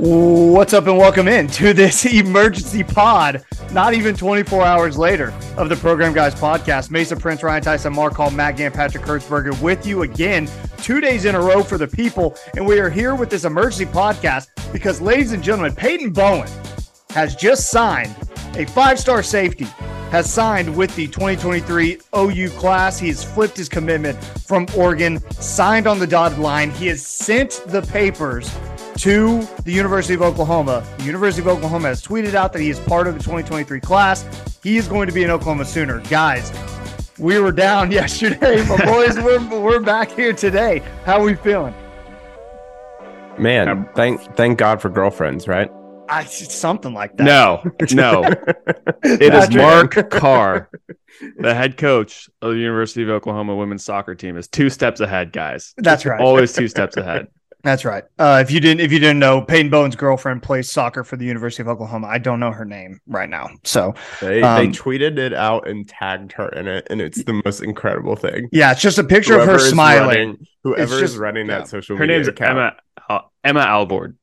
What's up, and welcome in to this emergency pod. Not even 24 hours later of the Program Guys podcast. Mason Prince, Ryan Tyson, Mark Hall, Matt Gann, Patrick Kurtzberger with you again, two days in a row for the people. And we are here with this emergency podcast because, ladies and gentlemen, Peyton Bowen has just signed a five star safety, has signed with the 2023 OU class. He has flipped his commitment from Oregon, signed on the dotted line. He has sent the papers to the University of Oklahoma. The University of Oklahoma has tweeted out that he is part of the 2023 class. He is going to be an Oklahoma Sooner. Guys, we were down yesterday, but boys, we're, we're back here today. How are we feeling? Man, thank thank God for girlfriends, right? I, something like that. No, no. it is Mark Carr, the head coach of the University of Oklahoma women's soccer team, is two steps ahead, guys. That's right. Always two steps ahead. That's right. Uh, if you didn't, if you didn't know, Peyton Bowen's girlfriend plays soccer for the University of Oklahoma. I don't know her name right now. So they, um, they tweeted it out and tagged her in it, and it's the most incredible thing. Yeah, it's just a picture whoever of her smiling. Running, whoever just, is running that social media. her name's account. Emma uh, Emma Alvord.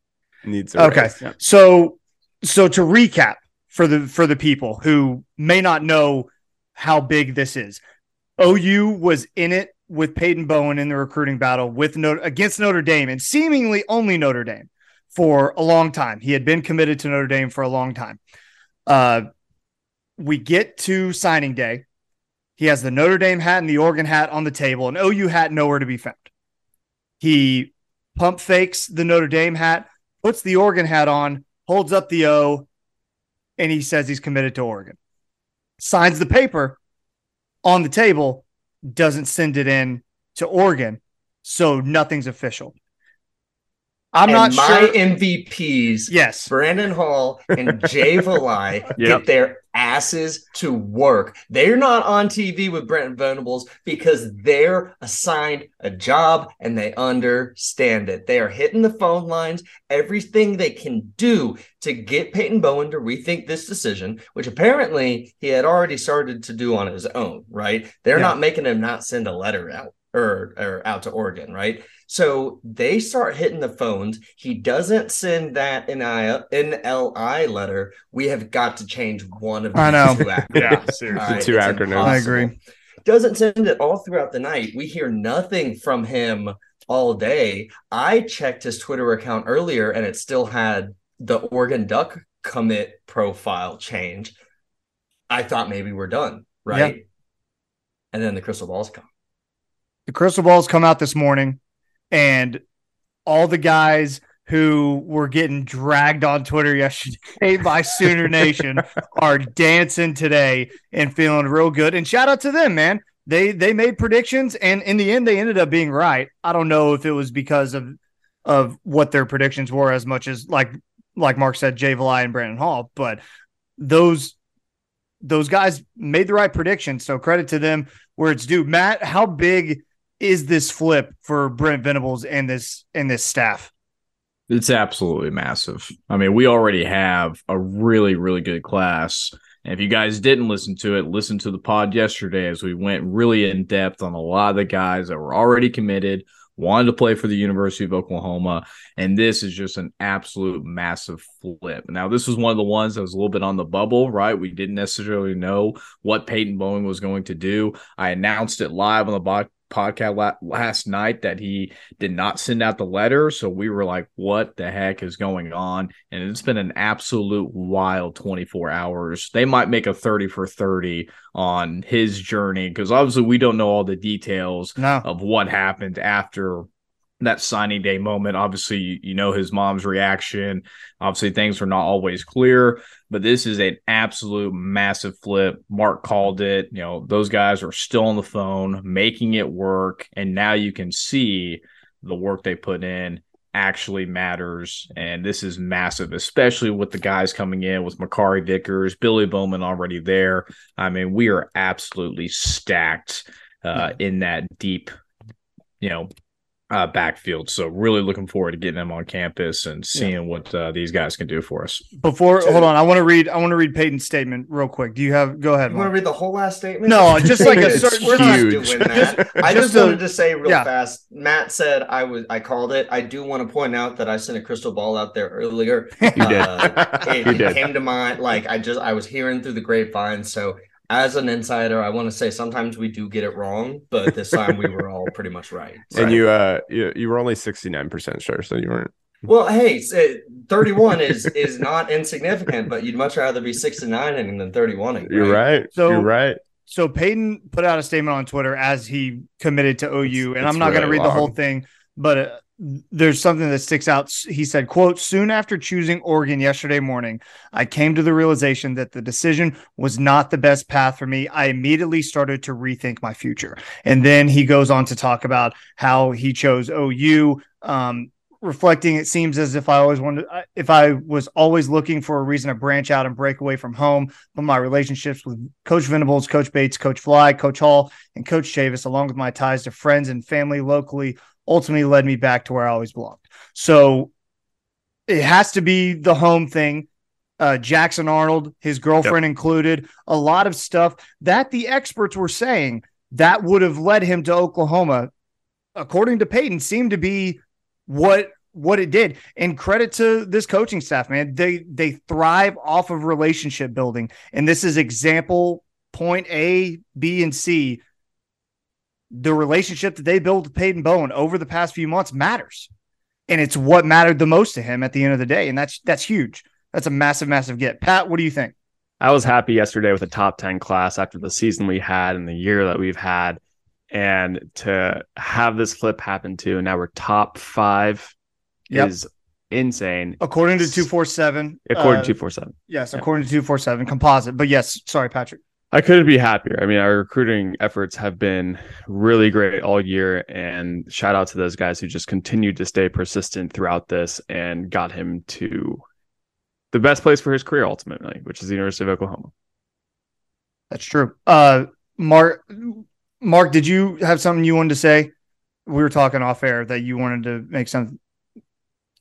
Needs okay. Yeah. So so to recap for the for the people who may not know how big this is, OU was in it with Peyton Bowen in the recruiting battle with Notre, against Notre Dame and seemingly only Notre Dame for a long time. He had been committed to Notre Dame for a long time. Uh, we get to signing day. He has the Notre Dame hat and the Oregon hat on the table, and OU hat nowhere to be found. He pump fakes the Notre Dame hat, puts the Oregon hat on, holds up the O, and he says he's committed to Oregon. Signs the paper on the table doesn't send it in to Oregon, so nothing's official. I'm and not my sure. MVPs, yes, Brandon Hall and Jay Valai yep. get their asses to work. They're not on TV with Brent Venables because they're assigned a job and they understand it. They are hitting the phone lines, everything they can do to get Peyton Bowen to rethink this decision, which apparently he had already started to do on his own, right? They're yeah. not making him not send a letter out or, or out to Oregon, right? So they start hitting the phones. He doesn't send that NLI letter. We have got to change one of the I know. two acronyms. yeah, right? two acronyms. I agree. Doesn't send it all throughout the night. We hear nothing from him all day. I checked his Twitter account earlier and it still had the Oregon Duck commit profile change. I thought maybe we're done, right? Yeah. And then the crystal balls come. The crystal balls come out this morning and all the guys who were getting dragged on Twitter yesterday by Sooner Nation are dancing today and feeling real good. And shout out to them, man. They they made predictions and in the end they ended up being right. I don't know if it was because of of what their predictions were as much as like like Mark said, Jay Valai and Brandon Hall, but those those guys made the right prediction. So credit to them where it's due. Matt, how big is this flip for Brent Venables and this and this staff? It's absolutely massive. I mean, we already have a really, really good class. And if you guys didn't listen to it, listen to the pod yesterday as we went really in depth on a lot of the guys that were already committed, wanted to play for the University of Oklahoma. And this is just an absolute massive flip. Now, this was one of the ones that was a little bit on the bubble, right? We didn't necessarily know what Peyton Bowen was going to do. I announced it live on the podcast last night that he did not send out the letter. So we were like, what the heck is going on? And it's been an absolute wild 24 hours. They might make a 30 for 30 on his journey because obviously we don't know all the details no. of what happened after that signing day moment. Obviously, you, you know his mom's reaction. Obviously, things were not always clear, but this is an absolute massive flip. Mark called it. You know, those guys are still on the phone, making it work. And now you can see the work they put in actually matters. And this is massive, especially with the guys coming in with Makari Vickers, Billy Bowman already there. I mean, we are absolutely stacked uh, in that deep, you know, uh, backfield. So really looking forward to getting them on campus and seeing yeah. what uh, these guys can do for us. Before, hold on, I want to read. I want to read Peyton's statement real quick. Do you have? Go ahead. You want to read the whole last statement? No, just like a certain. We're not doing that. I just, just wanted to say real yeah. fast. Matt said I was. I called it. I do want to point out that I sent a crystal ball out there earlier. You did. Uh, it, you did. came to mind. Like I just I was hearing through the grapevine. So as an insider, I want to say sometimes we do get it wrong, but this time we were all pretty much right. So. And you, uh, you, you were only sixty nine percent sure, so you weren't. Well, hey, thirty one is is not insignificant, but you'd much rather be sixty nine than thirty one. Right? You're right. So you're right. So Peyton put out a statement on Twitter as he committed to OU, and it's I'm not really going to read long. the whole thing, but uh, there's something that sticks out. He said, quote, soon after choosing Oregon yesterday morning, I came to the realization that the decision was not the best path for me. I immediately started to rethink my future. And then he goes on to talk about how he chose OU. Um, reflecting, it seems as if I always wanted, uh, if I was always looking for a reason to branch out and break away from home, but my relationships with Coach Venables, Coach Bates, Coach Valai, Coach Hall, and Coach Chavis, along with my ties to friends and family locally, ultimately led me back to where I always belonged. So it has to be the home thing. Uh, Jackson Arnold, his girlfriend yep. included, a lot of stuff that the experts were saying that would have led him to Oklahoma, according to Peyton, seemed to be what what it did. And credit to this coaching staff, man. They they thrive off of relationship building. And this is example point A, B, and C the relationship that they built with Peyton Bowen over the past few months matters. And it's what mattered the most to him at the end of the day. And that's that's huge. That's a massive, massive get. Pat, what do you think? I was happy yesterday with the top 10 class after the season we had and the year that we've had. And to have this flip happen too, and now we're top five yep. is insane. According to 247. According uh, to 247. Yes, yeah. according to 247 composite. But yes, sorry, Patrick. I couldn't be happier. I mean, our recruiting efforts have been really great all year. And shout out to those guys who just continued to stay persistent throughout this and got him to the best place for his career ultimately, which is the University of Oklahoma. That's true. Uh, Mark, Mark, did you have something you wanted to say? We were talking off air that you wanted to make some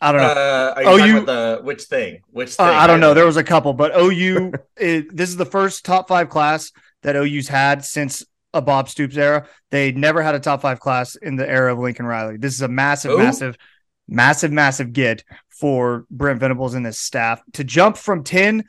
I don't know. Uh, oh, you the which thing? Which thing? Uh, I don't know. There was a couple, but OU. it, this is the first top five class that OU's had since a Bob Stoops era. They never had a top five class in the era of Lincoln Riley. This is a massive, Ooh. massive, massive, massive get for Brent Venables and his staff to jump from ten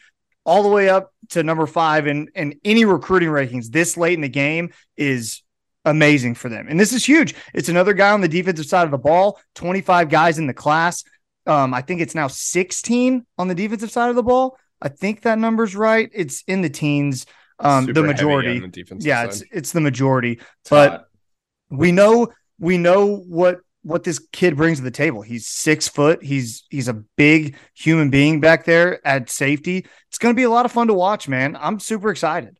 all the way up to number five in in any recruiting rankings this late in the game is amazing for them. And this is huge. It's another guy on the defensive side of the ball, 25 guys in the class. Um, I think it's now 16 on the defensive side of the ball. I think that number's right. It's in the teens. Um, the majority. The yeah, side. it's it's the majority. but we know we know what what this kid brings to the table. He's six foot. He's he's a big human being back there at safety. It's going to be a lot of fun to watch, man. I'm super excited.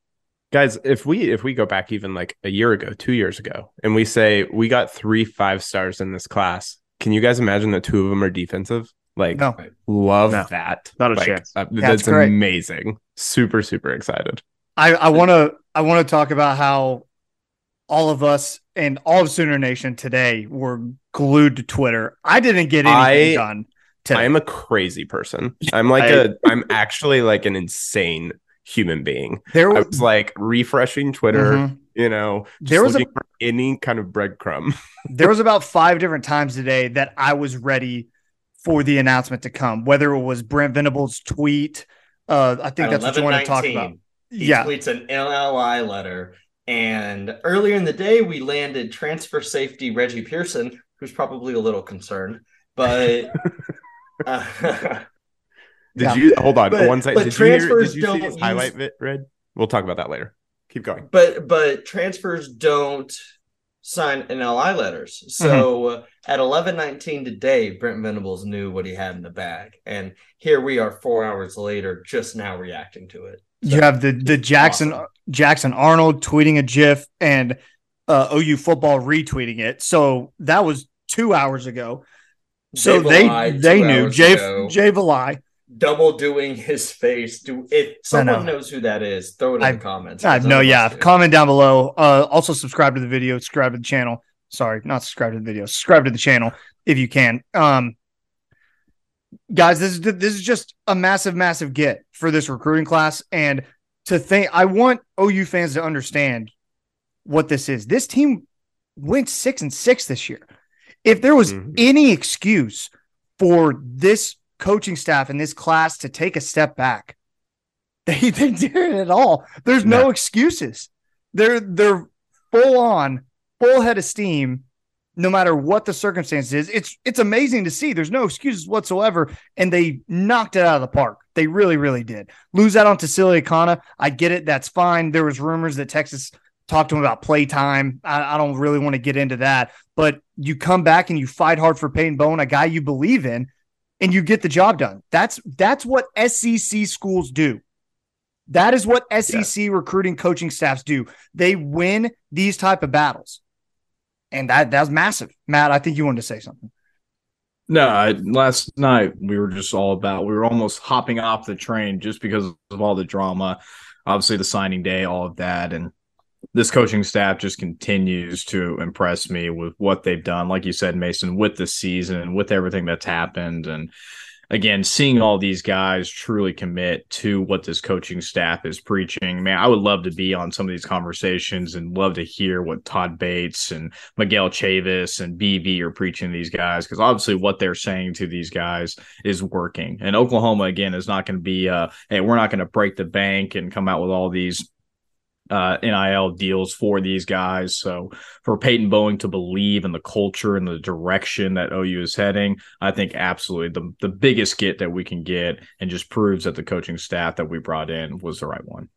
Guys, if we if we go back even like a year ago, two years ago, and we say we got three five stars in this class, can you guys imagine that two of them are defensive? Like, no. love no. that. Not a like, chance. Uh, that's, that's amazing. Super, super excited. I I want to I want to talk about how all of us and all of Sooner Nation today were glued to Twitter. I didn't get anything I, done. Today. I am a crazy person. I'm like I, a. I'm actually like an insane human being. There was, I was like refreshing Twitter. Mm-hmm. You know, there was a, any kind of breadcrumb. there was about five different times today that I was ready for the announcement to come, whether it was Brent Venables' tweet. Uh, I think At that's what you want to talk about. He yeah. tweets an NLI letter. And earlier in the day, we landed transfer safety Reggie Pearson, who's probably a little concerned. But uh, did yeah. you hold on but, one second? Did you, hear, did you see his use, highlight bit, Red? We'll talk about that later. Keep going. But but transfers don't sign NLI letters. So mm-hmm. at eleven nineteen today, Brent Venables knew what he had in the bag, and here we are four hours later, just now reacting to it. So, you have the the Jackson awesome. Jackson Arnold tweeting a GIF and uh, OU football retweeting it. So that was two hours ago. So Jay they they knew Jay ago. Jay Valai double doing his face. Do if someone know. knows who that is, throw it in I, the comments. I have no, yeah. Comment down below. Uh, also subscribe to the video, subscribe to the channel. Sorry, not subscribe to the video. Subscribe to the channel if you can. Um, guys, this is this is just a massive, massive get for this recruiting class. And to think, I want OU fans to understand what this is. This team went six and six this year. If there was mm-hmm. any excuse for this coaching staff in this class to take a step back, they, they did it at all. There's no, no excuses. They're they're full on, full head of steam, no matter what the circumstances is. It's it's amazing to see. There's no excuses whatsoever, and they knocked it out of the park. They really, really did. Lose out on Tausili Akana. I get it. That's fine. There was rumors that Texas talked to him about playtime. I, I don't really want to get into that, but you come back and you fight hard for Peyton Bowen, a guy you believe in, and you get the job done. That's that's what SEC schools do. That is what SEC yeah. recruiting coaching staffs do. They win these type of battles. And that that's massive. Matt, I think you wanted to say something. No, I, last night we were just all about we were almost hopping off the train just because of all the drama. Obviously the signing day, all of that and this coaching staff just continues to impress me with what they've done like you said Mason with the season, with everything that's happened and again, seeing all these guys truly commit to what this coaching staff is preaching, man, I would love to be on some of these conversations and love to hear what Todd Bates and Miguel Chavis and BB are preaching to these guys because obviously what they're saying to these guys is working. And Oklahoma, again, is not going to be, uh, hey, we're not going to break the bank and come out with all these uh, NIL deals for these guys. So for Peyton Bowen to believe in the culture and the direction that OU is heading, I think absolutely the the biggest get that we can get, and just proves that the coaching staff that we brought in was the right one.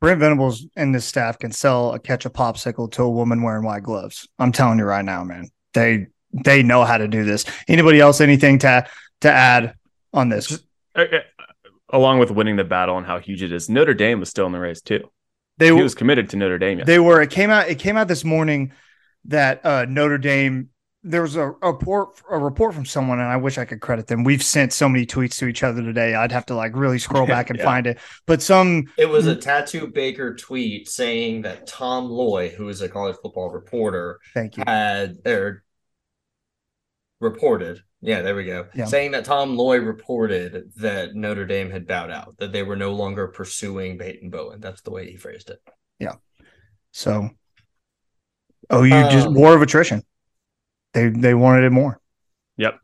Brent Venables and this staff can sell a catch a popsicle to a woman wearing white gloves. I'm telling you right now, man. They they know how to do this. Anybody else anything to to add on this? Uh, uh, along with winning the battle and how huge it is, Notre Dame was still in the race too. They he was committed to Notre Dame. Yesterday. They were. It came out. It came out this morning that uh, Notre Dame. There was a, a, report, a report from someone, and I wish I could credit them. We've sent so many tweets to each other today. I'd have to like really scroll back and yeah. find it. But some. It was a tattoo baker tweet saying that Tom Loy, who is a college football reporter, thank you, had or reported yeah, there we go. Yeah. Saying that Tom Loy reported that Notre Dame had bowed out, that they were no longer pursuing Peyton Bowen. That's the way he phrased it. Yeah. So, oh, you um, just war of attrition. They they wanted it more. Yep.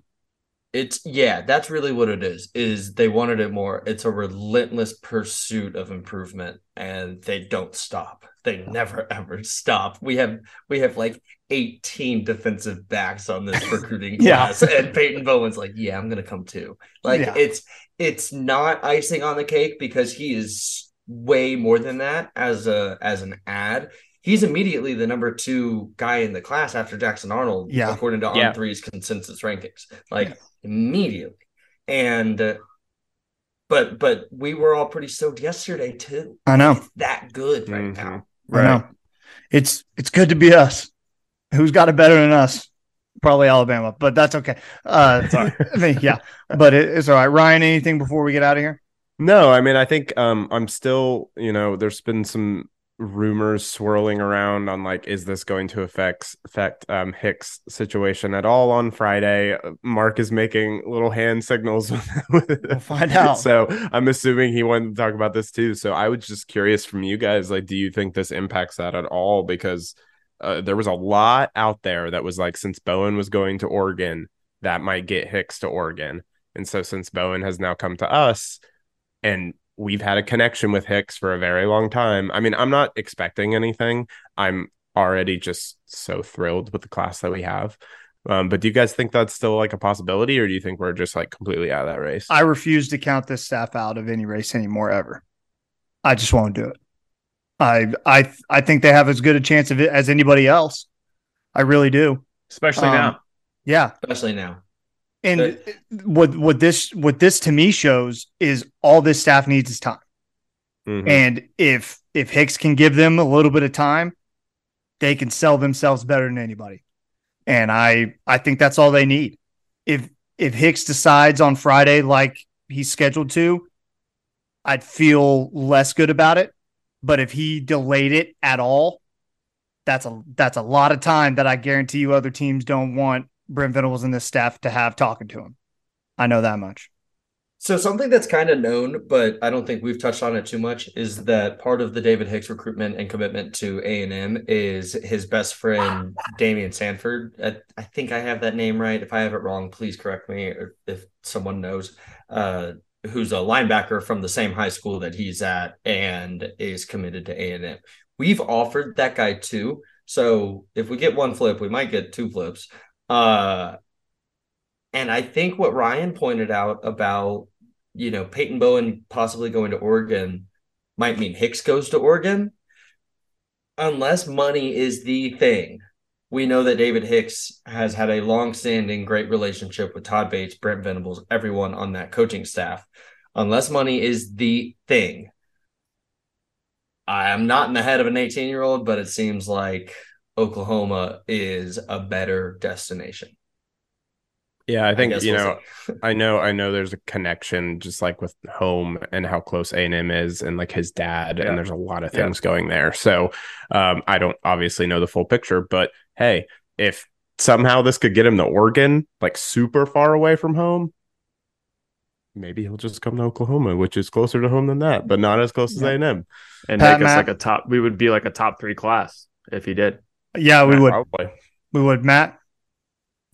It's yeah, that's really what it is. Is they wanted it more. It's a relentless pursuit of improvement, and they don't stop. They never ever stop. We have we have like 18 defensive backs on this recruiting class. yeah. And Peyton Bowen's like, yeah, I'm gonna come too. Like yeah. it's it's not icing on the cake because he is way more than that as a as an ad. He's immediately the number two guy in the class after Jackson Arnold, yeah. according to yeah. On3's consensus rankings. Like yeah. immediately. And uh, but but we were all pretty stoked yesterday too. I know it's that good right mm-hmm. now. Right. I know. It's it's good to be us who's got it better than us? Probably Alabama, but that's okay. Uh, sorry. I mean, yeah, but it, it's all right. Ryan, anything before we get out of here? No, I mean, I think um, I'm still, you know, there's been some rumors swirling around on like, is this going to affect affect um, Hicks' situation at all on Friday? Mark is making little hand signals. we'll find out. So I'm assuming he wanted to talk about this too. So I was just curious from you guys, like, do you think this impacts that at all? Because uh, there was a lot out there that was like, since Bowen was going to Oregon, that might get Hicks to Oregon. And so since Bowen has now come to us and we've had a connection with Hicks for a very long time, I mean, I'm not expecting anything. I'm already just so thrilled with the class that we have. Um, but do you guys think that's still like a possibility, or do you think we're just like completely out of that race? I refuse to count this staff out of any race anymore ever. I just won't do it. I I I think they have as good a chance of it as anybody else. I really do. Especially um, now. Yeah. Especially now. And what what this what this to me shows is all this staff needs is time. Mm-hmm. And if if Hicks can give them a little bit of time, they can sell themselves better than anybody. And I I think that's all they need. If if Hicks decides on Friday like he's scheduled to, I'd feel less good about it but if he delayed it at all, that's a that's a lot of time that I guarantee you other teams don't want Brent Venables and this staff to have talking to him. I know that much. So something that's kind of known, but I don't think we've touched on it too much, is that part of the David Hicks recruitment and commitment to A and M is his best friend Daymion Sanford. I, think I have that name right. If I have it wrong, please correct me, or if someone knows. Uh, who's a linebacker from the same high school that he's at and is committed to A and M. We've offered that guy too. So if we get one flip, we might get two flips. Uh, and I think what Ryan pointed out about, you know, Peyton Bowen possibly going to Oregon might mean Hicks goes to Oregon. Unless money is the thing, we know that David Hicks has had a long-standing great relationship with Todd Bates, Brent Venables, everyone on that coaching staff. Unless money is the thing, I am not in the head of an 18-year-old, but it seems like Oklahoma is a better destination. Yeah, I think I you we'll know, I know, I know. There's a connection, just like with home and how close A and M is, and like his dad, yeah. and there's a lot of things yeah. going there. So, um, I don't obviously know the full picture, but hey, if somehow this could get him to Oregon, like super far away from home, maybe he'll just come to Oklahoma, which is closer to home than that, but not as close yeah. as A and M, and Pat, make us like a top. We would be like a top three class if he did. Yeah, we would. Probably. We would, Matt.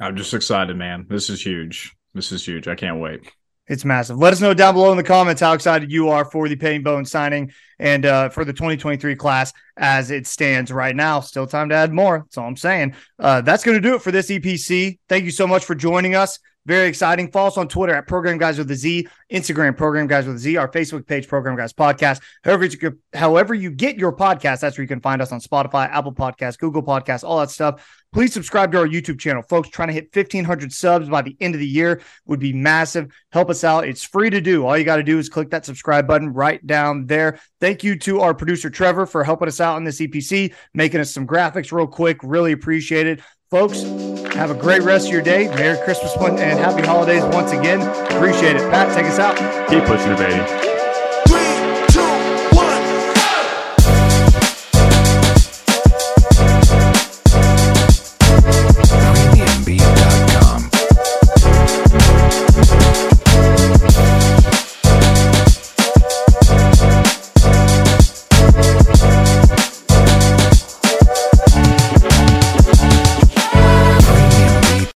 I'm just excited, man. This is huge. This is huge. I can't wait. It's massive. Let us know down below in the comments how excited you are for the Peyton Bowen signing and uh, for the 2023 class as it stands right now. Still time to add more. That's all I'm saying. Uh, that's going to do it for this EPC. Thank you so much for joining us. Very exciting. Follow us on Twitter at Program Guys with a Z, Instagram Program Guys with a Z, our Facebook page Program Guys Podcast. However you, however you get your podcast, that's where you can find us on Spotify, Apple Podcasts, Google Podcasts, all that stuff. Please subscribe to our YouTube channel, folks. Trying to hit 1,500 subs by the end of the year would be massive. Help us out. It's free to do. All you got to do is click that subscribe button right down there. Thank you to our producer Trevor for helping us out on this EPC, making us some graphics real quick. Really appreciate it. Folks, have a great rest of your day. Merry Christmas one and happy holidays once again. Appreciate it. Pat, take us out. Keep pushing it, baby.